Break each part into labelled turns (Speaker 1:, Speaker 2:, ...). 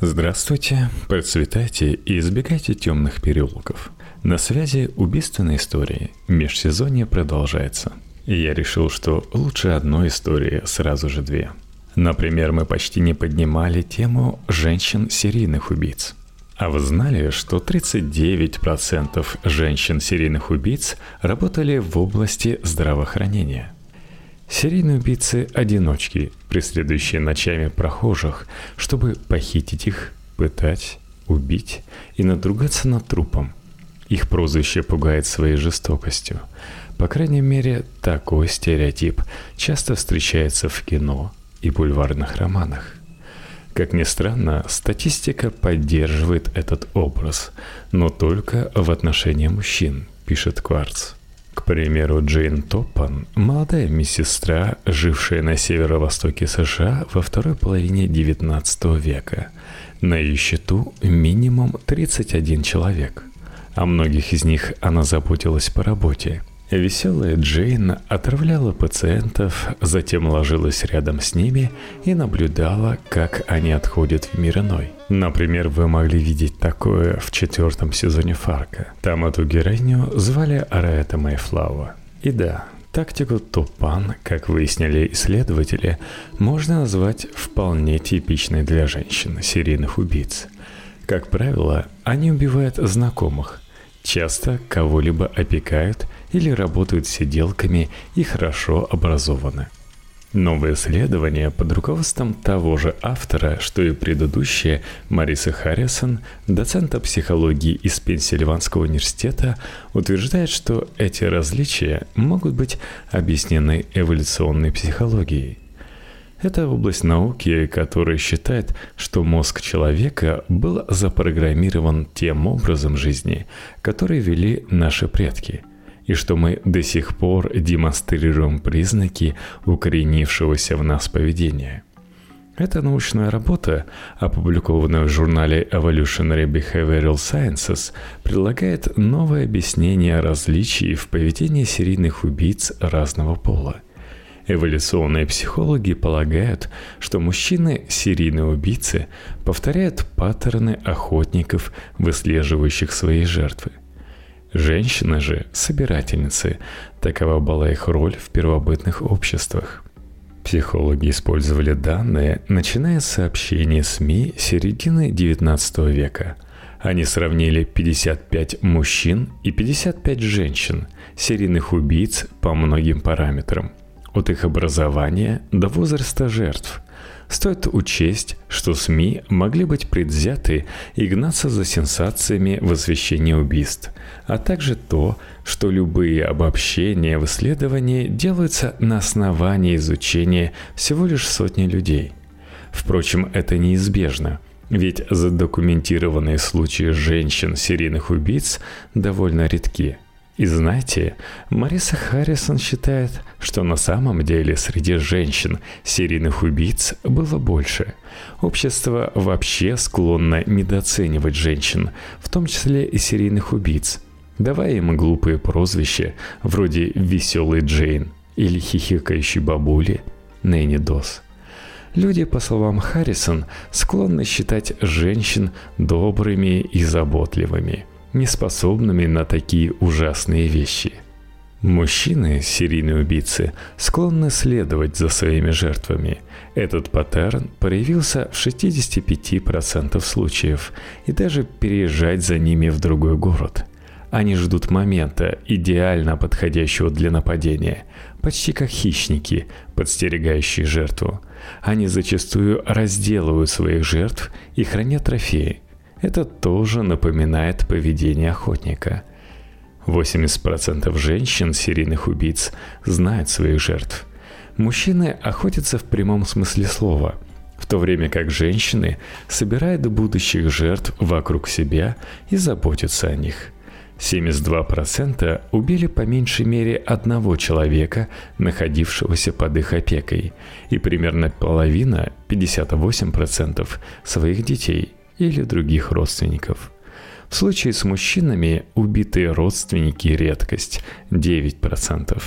Speaker 1: Здравствуйте, процветайте и избегайте темных переулков. На связи убийственная история. Межсезонье продолжается. Я решил, что лучше одной истории сразу же две. Например, мы почти не поднимали тему женщин-серийных убийц. А вы знали, что 39% женщин-серийных убийц работали в области здравоохранения? Серийные убийцы – одиночки, преследующие ночами прохожих, чтобы похитить их, пытать, убить и надругаться над трупом. Их прозвище пугает своей жестокостью. По крайней мере, такой стереотип часто встречается в кино и бульварных романах. Как ни странно, статистика поддерживает этот образ, но только в отношении мужчин, пишет Кварц. К примеру, Джейн Топпан, молодая медсестра, жившая на северо-востоке США во второй половине XIX века. На ее счету минимум 31 человек. О многих из них она заботилась по работе – Веселая Джейн отравляла пациентов, затем ложилась рядом с ними и наблюдала, как они отходят в мир иной. Например, вы могли видеть такое в четвертом сезоне Фарка. Там эту героиню звали Араэта Майфлауа. И да, тактику Топан, как выяснили исследователи, можно назвать вполне типичной для женщин, серийных убийц. Как правило, они убивают знакомых, часто кого-либо опекают или работают сиделками и хорошо образованы. Новое исследование под руководством того же автора, что и предыдущее, Мариса Харрисон, доцента психологии из Пенсильванского университета, утверждает, что эти различия могут быть объяснены эволюционной психологией. Это область науки, которая считает, что мозг человека был запрограммирован тем образом жизни, который вели наши предки, и что мы до сих пор демонстрируем признаки укоренившегося в нас поведения. Эта научная работа, опубликованная в журнале Evolutionary Behavioral Sciences, предлагает новое объяснение различий в поведении серийных убийц разного пола – Эволюционные психологи полагают, что мужчины, серийные убийцы, повторяют паттерны охотников, выслеживающих свои жертвы. Женщины же – собирательницы, такова была их роль в первобытных обществах. Психологи использовали данные, начиная с сообщений СМИ середины XIX века. Они сравнили 55 мужчин и 55 женщин, серийных убийц по многим параметрам – от их образования до возраста жертв. Стоит учесть, что СМИ могли быть предвзяты и гнаться за сенсациями в освещении убийств, а также то, что любые обобщения в исследовании делаются на основании изучения всего лишь сотни людей. Впрочем, это неизбежно – ведь задокументированные случаи женщин-серийных убийц довольно редки – и знаете, Мариса Харрисон считает, что на самом деле среди женщин серийных убийц было больше. Общество вообще склонно недооценивать женщин, в том числе и серийных убийц, давая им глупые прозвища вроде «веселый Джейн» или «хихикающий бабули» Нэнни Дос. Люди, по словам Харрисон, склонны считать женщин добрыми и заботливыми – неспособными на такие ужасные вещи. Мужчины, серийные убийцы, склонны следовать за своими жертвами. Этот паттерн проявился в 65% случаев и даже переезжать за ними в другой город. Они ждут момента, идеально подходящего для нападения, почти как хищники, подстерегающие жертву. Они зачастую разделывают своих жертв и хранят трофеи, это тоже напоминает поведение охотника. 80% женщин, серийных убийц, знают своих жертв. Мужчины охотятся в прямом смысле слова, в то время как женщины собирают будущих жертв вокруг себя и заботятся о них. 72% убили по меньшей мере одного человека, находившегося под их опекой, и примерно половина, 58%, своих детей – или других родственников. В случае с мужчинами убитые родственники – редкость – 9%.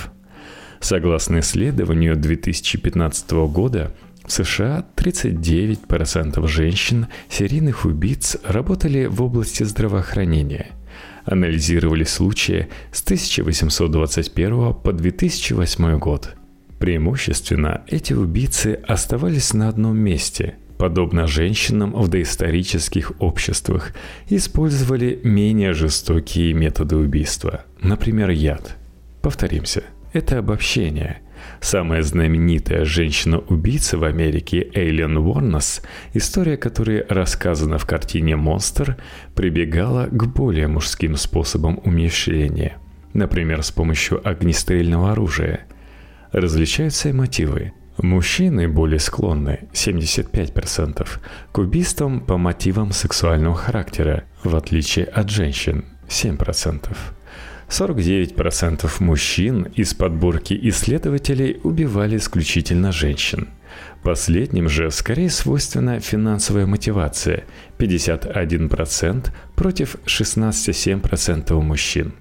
Speaker 1: Согласно исследованию 2015 года, В США 39% женщин, серийных убийц, работали в области здравоохранения. Анализировали случаи с 1821 по 2008 год. Преимущественно эти убийцы оставались на одном месте, подобно женщинам в доисторических обществах, использовали менее жестокие методы убийства, например, яд. Повторимся, это обобщение – Самая знаменитая женщина-убийца в Америке Эйлен Уорнес, история которой рассказана в картине «Монстр», прибегала к более мужским способам умещения, например, с помощью огнестрельного оружия. Различаются и мотивы. Мужчины более склонны, 75%, к убийствам по мотивам сексуального характера, в отличие от женщин, 7%. 49% мужчин из подборки исследователей убивали исключительно женщин. Последним же скорее свойственна финансовая мотивация – 51% против 16,7% у мужчин.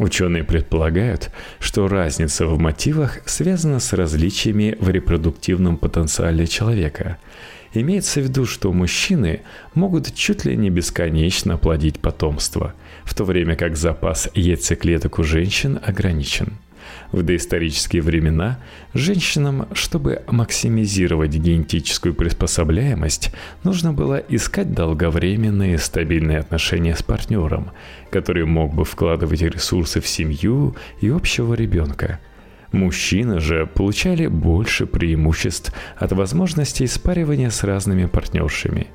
Speaker 1: Ученые предполагают, что разница в мотивах связана с различиями в репродуктивном потенциале человека – Имеется в виду, что мужчины могут чуть ли не бесконечно плодить потомство, в то время как запас яйцеклеток у женщин ограничен. В доисторические времена женщинам, чтобы максимизировать генетическую приспособляемость, нужно было искать долговременные стабильные отношения с партнером, который мог бы вкладывать ресурсы в семью и общего ребенка – Мужчины же получали больше преимуществ от возможности спаривания с разными партнершами.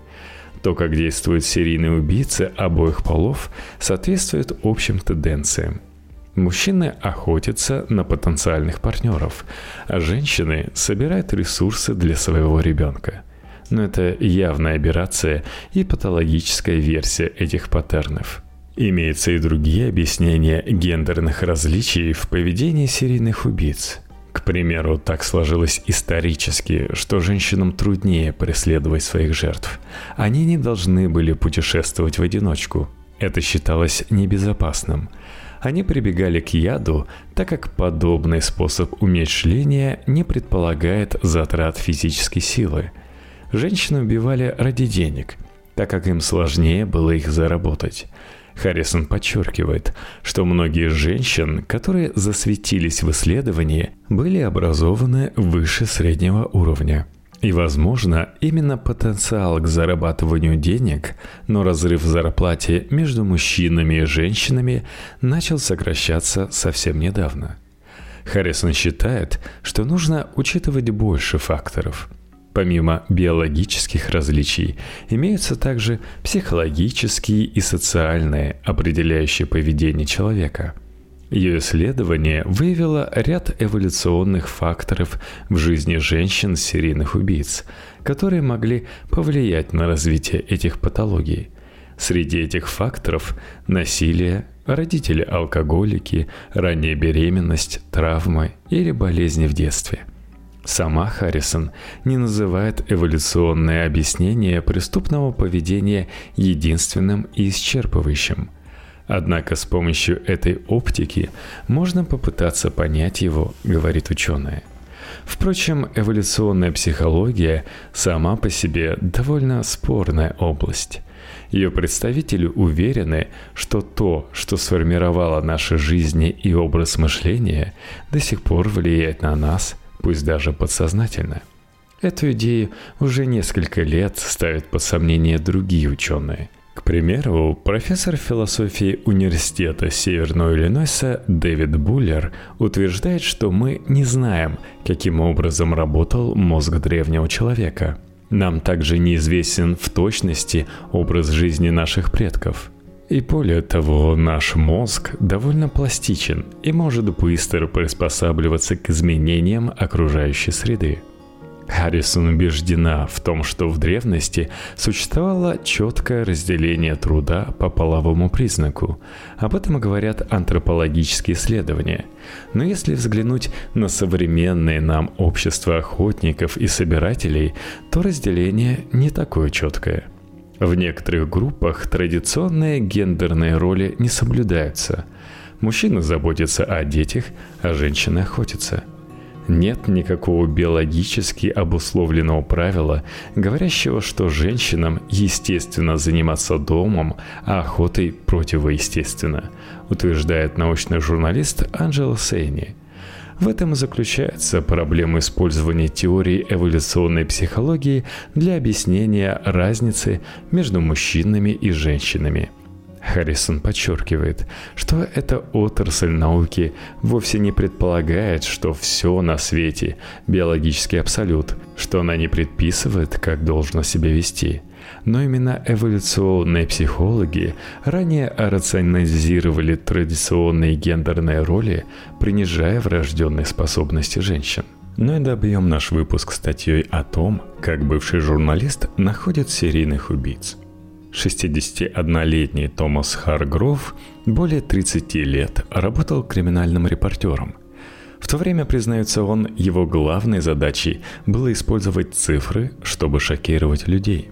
Speaker 1: То, как действуют серийные убийцы обоих полов, соответствует общим тенденциям. Мужчины охотятся на потенциальных партнеров, а женщины собирают ресурсы для своего ребенка. Но это явная операция и патологическая версия этих паттернов – Имеются и другие объяснения гендерных различий в поведении серийных убийц. К примеру, так сложилось исторически, что женщинам труднее преследовать своих жертв. Они не должны были путешествовать в одиночку. Это считалось небезопасным. Они прибегали к яду, так как подобный способ умерщвления не предполагает затрат физической силы. Женщины убивали ради денег, так как им сложнее было их заработать. Харрисон подчеркивает, что многие женщин, которые засветились в исследовании, были образованы выше среднего уровня. И, возможно, именно потенциал к зарабатыванию денег, но разрыв в зарплате между мужчинами и женщинами начал сокращаться совсем недавно. Харрисон считает, что нужно учитывать больше факторов – Помимо биологических различий, имеются также психологические и социальные, определяющие поведение человека. Ее исследование выявило ряд эволюционных факторов в жизни женщин-серийных убийц, которые могли повлиять на развитие этих патологий. Среди этих факторов насилие, родители-алкоголики, ранняя беременность, травмы или болезни в детстве – Сама Харрисон не называет эволюционное объяснение преступного поведения единственным и исчерпывающим. Однако с помощью этой оптики можно попытаться понять его, говорит ученая. Впрочем, эволюционная психология сама по себе довольно спорная область. Ее представители уверены, что то, что сформировало наши жизни и образ мышления, до сих пор влияет на нас – пусть даже подсознательно. Эту идею уже несколько лет ставят под сомнение другие ученые. К примеру, профессор философии Университета Северного Иллинойса Дэвид Буллер утверждает, что мы не знаем, каким образом работал мозг древнего человека. Нам также неизвестен в точности образ жизни наших предков – и более того, наш мозг довольно пластичен и может быстро приспосабливаться к изменениям окружающей среды. Харрисон убеждена в том, что в древности существовало четкое разделение труда по половому признаку. Об этом говорят антропологические исследования. Но если взглянуть на современное нам общество охотников и собирателей, то разделение не такое четкое – в некоторых группах традиционные гендерные роли не соблюдаются. Мужчины заботятся о детях, а женщины охотятся. Нет никакого биологически обусловленного правила, говорящего, что женщинам естественно заниматься домом, а охотой противоестественно, утверждает научный журналист Анджела Сейни. В этом и заключается проблема использования теории эволюционной психологии для объяснения разницы между мужчинами и женщинами – Харрисон подчеркивает, что эта отрасль науки вовсе не предполагает, что все на свете – биологический абсолют, что она не предписывает, как должно себя вести. Но именно эволюционные психологи ранее рационализировали традиционные гендерные роли, принижая врожденные способности женщин. Ну и добьем наш выпуск статьей о том, как бывший журналист находит серийных убийц – 61-летний Томас Харгров более 30 лет работал криминальным репортером. В то время, признается он, его главной задачей было использовать цифры, чтобы шокировать людей.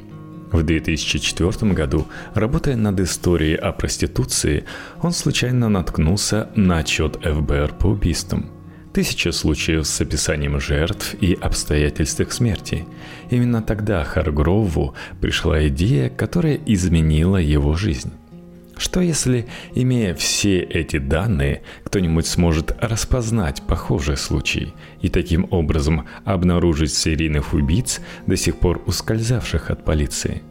Speaker 1: В 2004 году, работая над историей о проституции, он случайно наткнулся на отчет ФБР по убийствам – Тысяча случаев с описанием жертв и обстоятельств их смерти. Именно тогда Харгрову пришла идея, которая изменила его жизнь. Что если, имея все эти данные, кто-нибудь сможет распознать похожий случай и таким образом обнаружить серийных убийц, до сих пор ускользавших от полиции?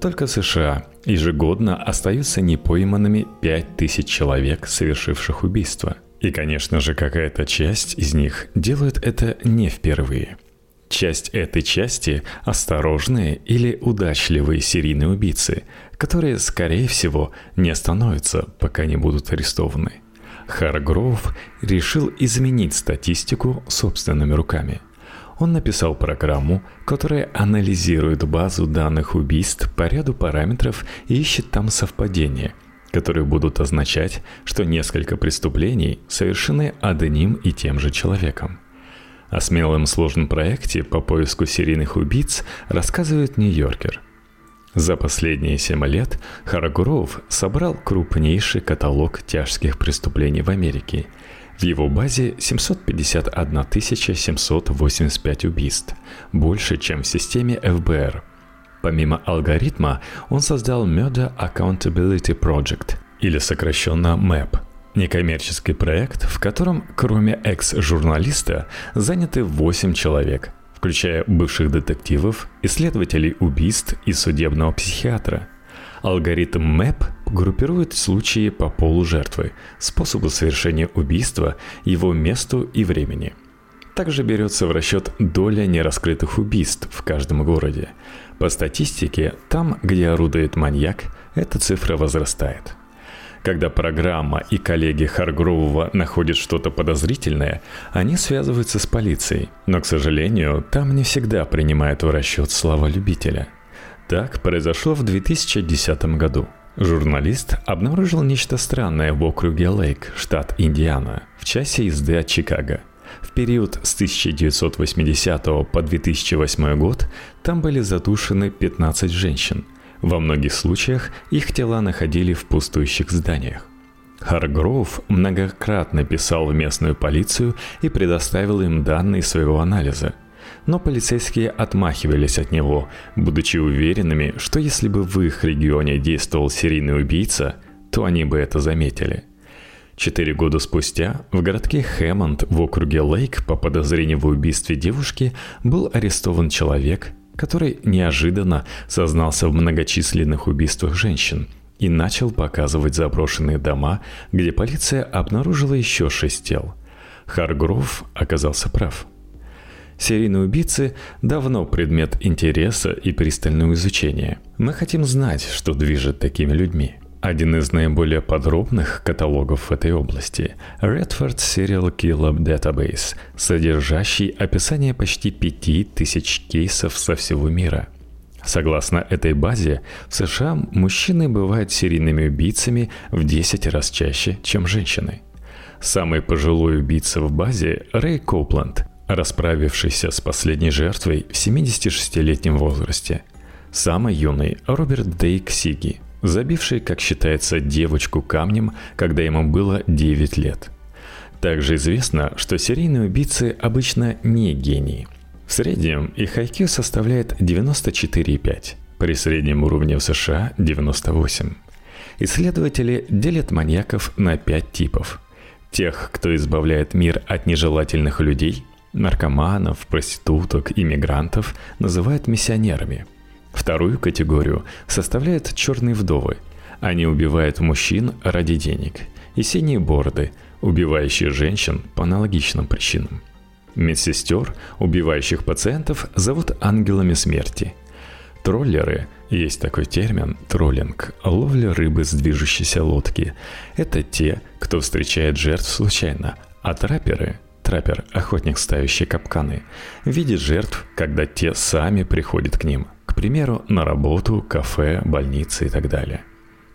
Speaker 1: Только в США ежегодно остаются непойманными 5000 человек, совершивших убийство – и, конечно же, какая-то часть из них делают это не впервые. Часть этой части – осторожные или удачливые серийные убийцы, которые, скорее всего, не остановятся, пока не будут арестованы. Харгроув решил изменить статистику собственными руками. Он написал программу, которая анализирует базу данных убийств по ряду параметров и ищет там совпадения – которые будут означать, что несколько преступлений совершены одним и тем же человеком. О смелом сложном проекте по поиску серийных убийц рассказывает Нью-Йоркер. За последние семь лет Харагуров собрал крупнейший каталог тяжких преступлений в Америке. В его базе 751 785 убийств, больше, чем в системе ФБР – Помимо алгоритма, он создал Murder Accountability Project, или сокращенно MAP, некоммерческий проект, в котором, кроме экс-журналиста, заняты 8 человек, включая бывших детективов, исследователей убийств и судебного психиатра. Алгоритм MAP группирует случаи по полу жертвы, способу совершения убийства, его месту и времени. Также берется в расчет доля нераскрытых убийств в каждом городе – по статистике, там, где орудует маньяк, эта цифра возрастает. Когда программа и коллеги Харгрового находят что-то подозрительное, они связываются с полицией, но, к сожалению, там не всегда принимают в расчет слова любителя. Так произошло в 2010 году. Журналист обнаружил нечто странное в округе Лейк, штат Индиана, в часе езды от Чикаго. В период с 1980 по 2008 год там были задушены 15 женщин. Во многих случаях их тела находили в пустующих зданиях. Харгроув многократно писал в местную полицию и предоставил им данные своего анализа. Но полицейские отмахивались от него, будучи уверенными, что если бы в их регионе действовал серийный убийца, то они бы это заметили. Четыре года спустя в городке Хэммонд в округе Лейк по подозрению в убийстве девушки был арестован человек, который неожиданно сознался в многочисленных убийствах женщин и начал показывать заброшенные дома, где полиция обнаружила еще шесть тел. Харгров оказался прав. Серийные убийцы давно предмет интереса и пристального изучения. Мы хотим знать, что движет такими людьми – один из наиболее подробных каталогов в этой области – Redford Serial Killer Database, содержащий описание почти 5000 кейсов со всего мира. Согласно этой базе, в США мужчины бывают серийными убийцами в 10 раз чаще, чем женщины. Самый пожилой убийца в базе – Рэй Коупленд, расправившийся с последней жертвой в 76-летнем возрасте. Самый юный – Роберт Дейк Сиги – забивший, как считается, девочку камнем, когда ему было 9 лет. Также известно, что серийные убийцы обычно не гении. В среднем их IQ составляет 94,5, при среднем уровне в США 98. Исследователи делят маньяков на пять типов. Тех, кто избавляет мир от нежелательных людей, наркоманов, проституток, иммигрантов, называют миссионерами. Вторую категорию составляют черные вдовы. Они убивают мужчин ради денег. И синие бороды, убивающие женщин по аналогичным причинам. Медсестер, убивающих пациентов, зовут ангелами смерти. Троллеры – есть такой термин – троллинг, ловля рыбы с движущейся лодки. Это те, кто встречает жертв случайно, а трапперы – траппер, охотник, ставящий капканы, видит жертв, когда те сами приходят к ним, примеру, на работу, кафе, больницы и так далее.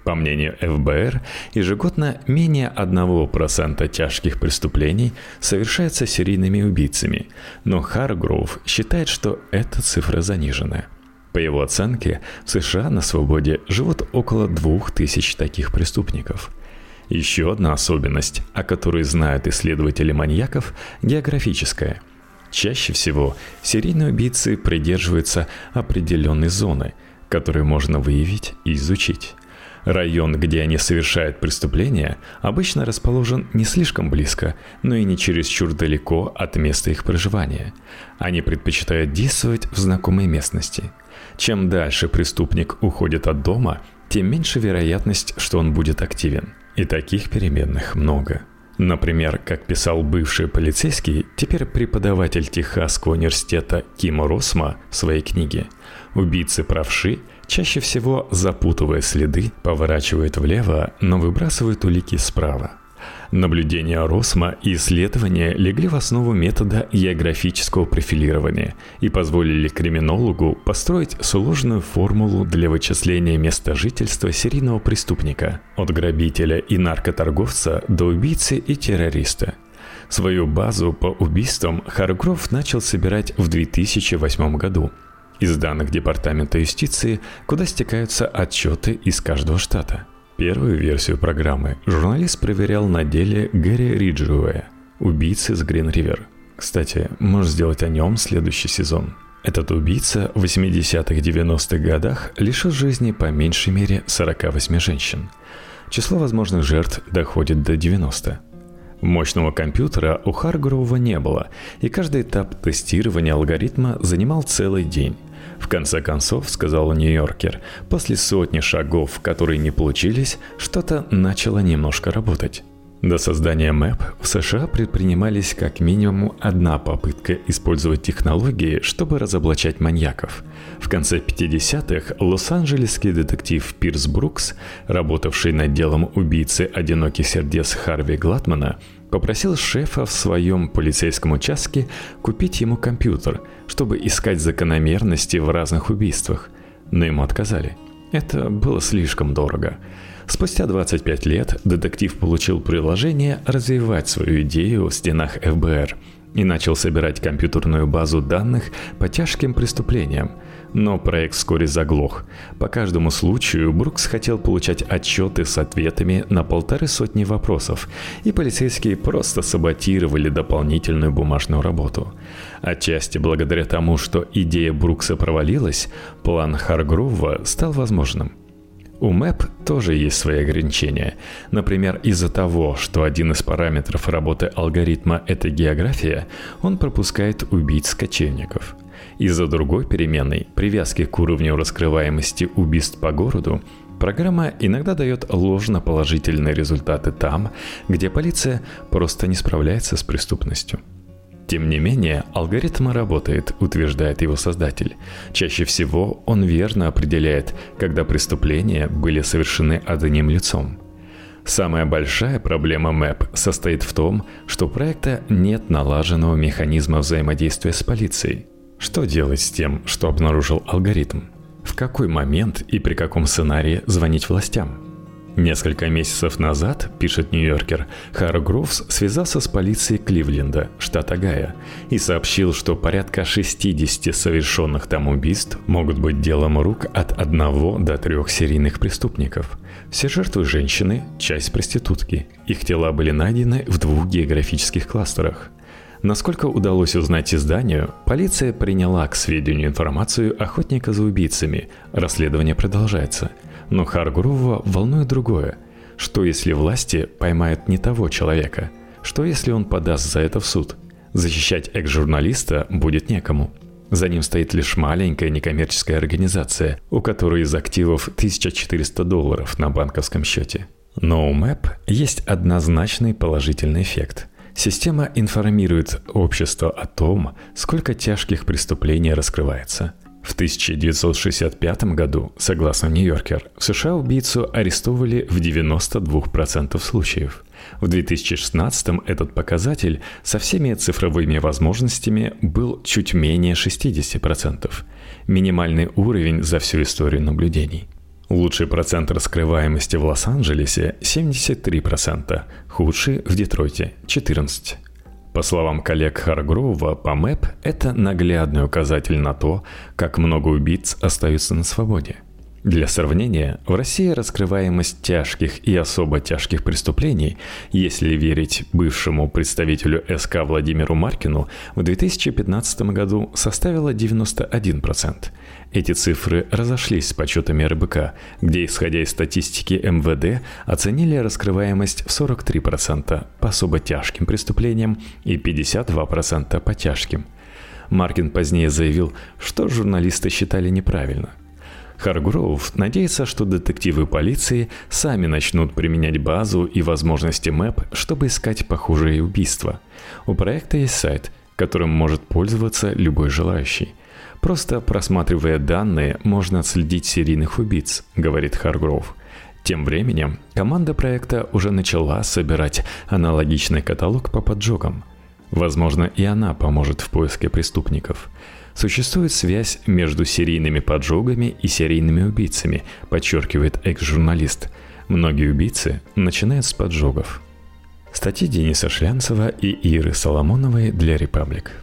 Speaker 1: По мнению ФБР, ежегодно менее 1% тяжких преступлений совершается серийными убийцами, но Харгроув считает, что эта цифра занижена. По его оценке, в США на свободе живут около 2000 таких преступников. Еще одна особенность, о которой знают исследователи маньяков, географическая. Чаще всего серийные убийцы придерживаются определенной зоны, которую можно выявить и изучить. Район, где они совершают преступления, обычно расположен не слишком близко, но и не чересчур далеко от места их проживания. Они предпочитают действовать в знакомой местности. Чем дальше преступник уходит от дома, тем меньше вероятность, что он будет активен. И таких переменных много. Например, как писал бывший полицейский, теперь преподаватель Техасского университета Кима Росма в своей книге, убийцы правши чаще всего запутывая следы, поворачивают влево, но выбрасывают улики справа. Наблюдения Росма и исследования легли в основу метода географического профилирования и позволили криминологу построить сложную формулу для вычисления места жительства серийного преступника от грабителя и наркоторговца до убийцы и террориста. Свою базу по убийствам Харгров начал собирать в 2008 году из данных Департамента юстиции, куда стекаются отчеты из каждого штата – Первую версию программы журналист проверял на деле Гэри Риджуэя, убийцы с Грин-Ривер. Кстати, можешь сделать о нем следующий сезон. Этот убийца в 80-х-90-х годах лишил жизни по меньшей мере 48 женщин. Число возможных жертв доходит до 90. Мощного компьютера у Харгрова не было, и каждый этап тестирования алгоритма занимал целый день. В конце концов, сказал Нью-Йоркер, после сотни шагов, которые не получились, что-то начало немножко работать. До создания МЭП в США предпринимались как минимум одна попытка использовать технологии, чтобы разоблачать маньяков. В конце 50-х лос-анджелесский детектив Пирс Брукс, работавший над делом убийцы одиноких сердец Харви Глатмана, попросил шефа в своем полицейском участке купить ему компьютер, чтобы искать закономерности в разных убийствах, но ему отказали. Это было слишком дорого. Спустя 25 лет детектив получил предложение развивать свою идею в стенах ФБР и начал собирать компьютерную базу данных по тяжким преступлениям – но проект вскоре заглох. По каждому случаю Брукс хотел получать отчеты с ответами на полторы сотни вопросов, и полицейские просто саботировали дополнительную бумажную работу. Отчасти благодаря тому, что идея Брукса провалилась, план Харгрува стал возможным. У МЭП тоже есть свои ограничения. Например, из-за того, что один из параметров работы алгоритма – это география, он пропускает убийц кочевников – из-за другой переменной, привязки к уровню раскрываемости убийств по городу, программа иногда дает ложно-положительные результаты там, где полиция просто не справляется с преступностью. Тем не менее, алгоритм работает, утверждает его создатель. Чаще всего он верно определяет, когда преступления были совершены одним лицом. Самая большая проблема МЭП состоит в том, что у проекта нет налаженного механизма взаимодействия с полицией – что делать с тем, что обнаружил алгоритм? В какой момент и при каком сценарии звонить властям? Несколько месяцев назад, пишет Нью-Йоркер, Харгроувс связался с полицией Кливленда, штата Гая, и сообщил, что порядка 60 совершенных там убийств могут быть делом рук от одного до трех серийных преступников. Все жертвы женщины, часть проститутки. Их тела были найдены в двух географических кластерах. Насколько удалось узнать изданию, полиция приняла к сведению информацию охотника за убийцами. Расследование продолжается – но Харгрува волнует другое. Что если власти поймают не того человека? Что если он подаст за это в суд? Защищать экс-журналиста будет некому. За ним стоит лишь маленькая некоммерческая организация, у которой из активов 1400 долларов на банковском счете. Но у МЭП есть однозначный положительный эффект. Система информирует общество о том, сколько тяжких преступлений раскрывается – в 1965 году, согласно Нью-Йоркер, в США убийцу арестовывали в 92% случаев. В 2016 этот показатель со всеми цифровыми возможностями был чуть менее 60%. Минимальный уровень за всю историю наблюдений. Лучший процент раскрываемости в Лос-Анджелесе – 73%, худший в Детройте – 14%. По словам коллег Харгрова, по МЭП это наглядный указатель на то, как много убийц остаются на свободе. Для сравнения, в России раскрываемость тяжких и особо тяжких преступлений, если верить бывшему представителю СК Владимиру Маркину, в 2015 году составила 91%. Эти цифры разошлись с подсчетами РБК, где, исходя из статистики МВД, оценили раскрываемость в 43% по особо тяжким преступлениям и 52% по тяжким. Маркин позднее заявил, что журналисты считали неправильно – Харгроув надеется, что детективы полиции сами начнут применять базу и возможности МЭП, чтобы искать похожие убийства. У проекта есть сайт, которым может пользоваться любой желающий. Просто просматривая данные, можно отследить серийных убийц, говорит Харгроув. Тем временем команда проекта уже начала собирать аналогичный каталог по поджогам. Возможно, и она поможет в поиске преступников. Существует связь между серийными поджогами и серийными убийцами, подчеркивает экс-журналист. Многие убийцы начинают с поджогов. Статьи Дениса Шлянцева и Иры Соломоновой для «Репаблик».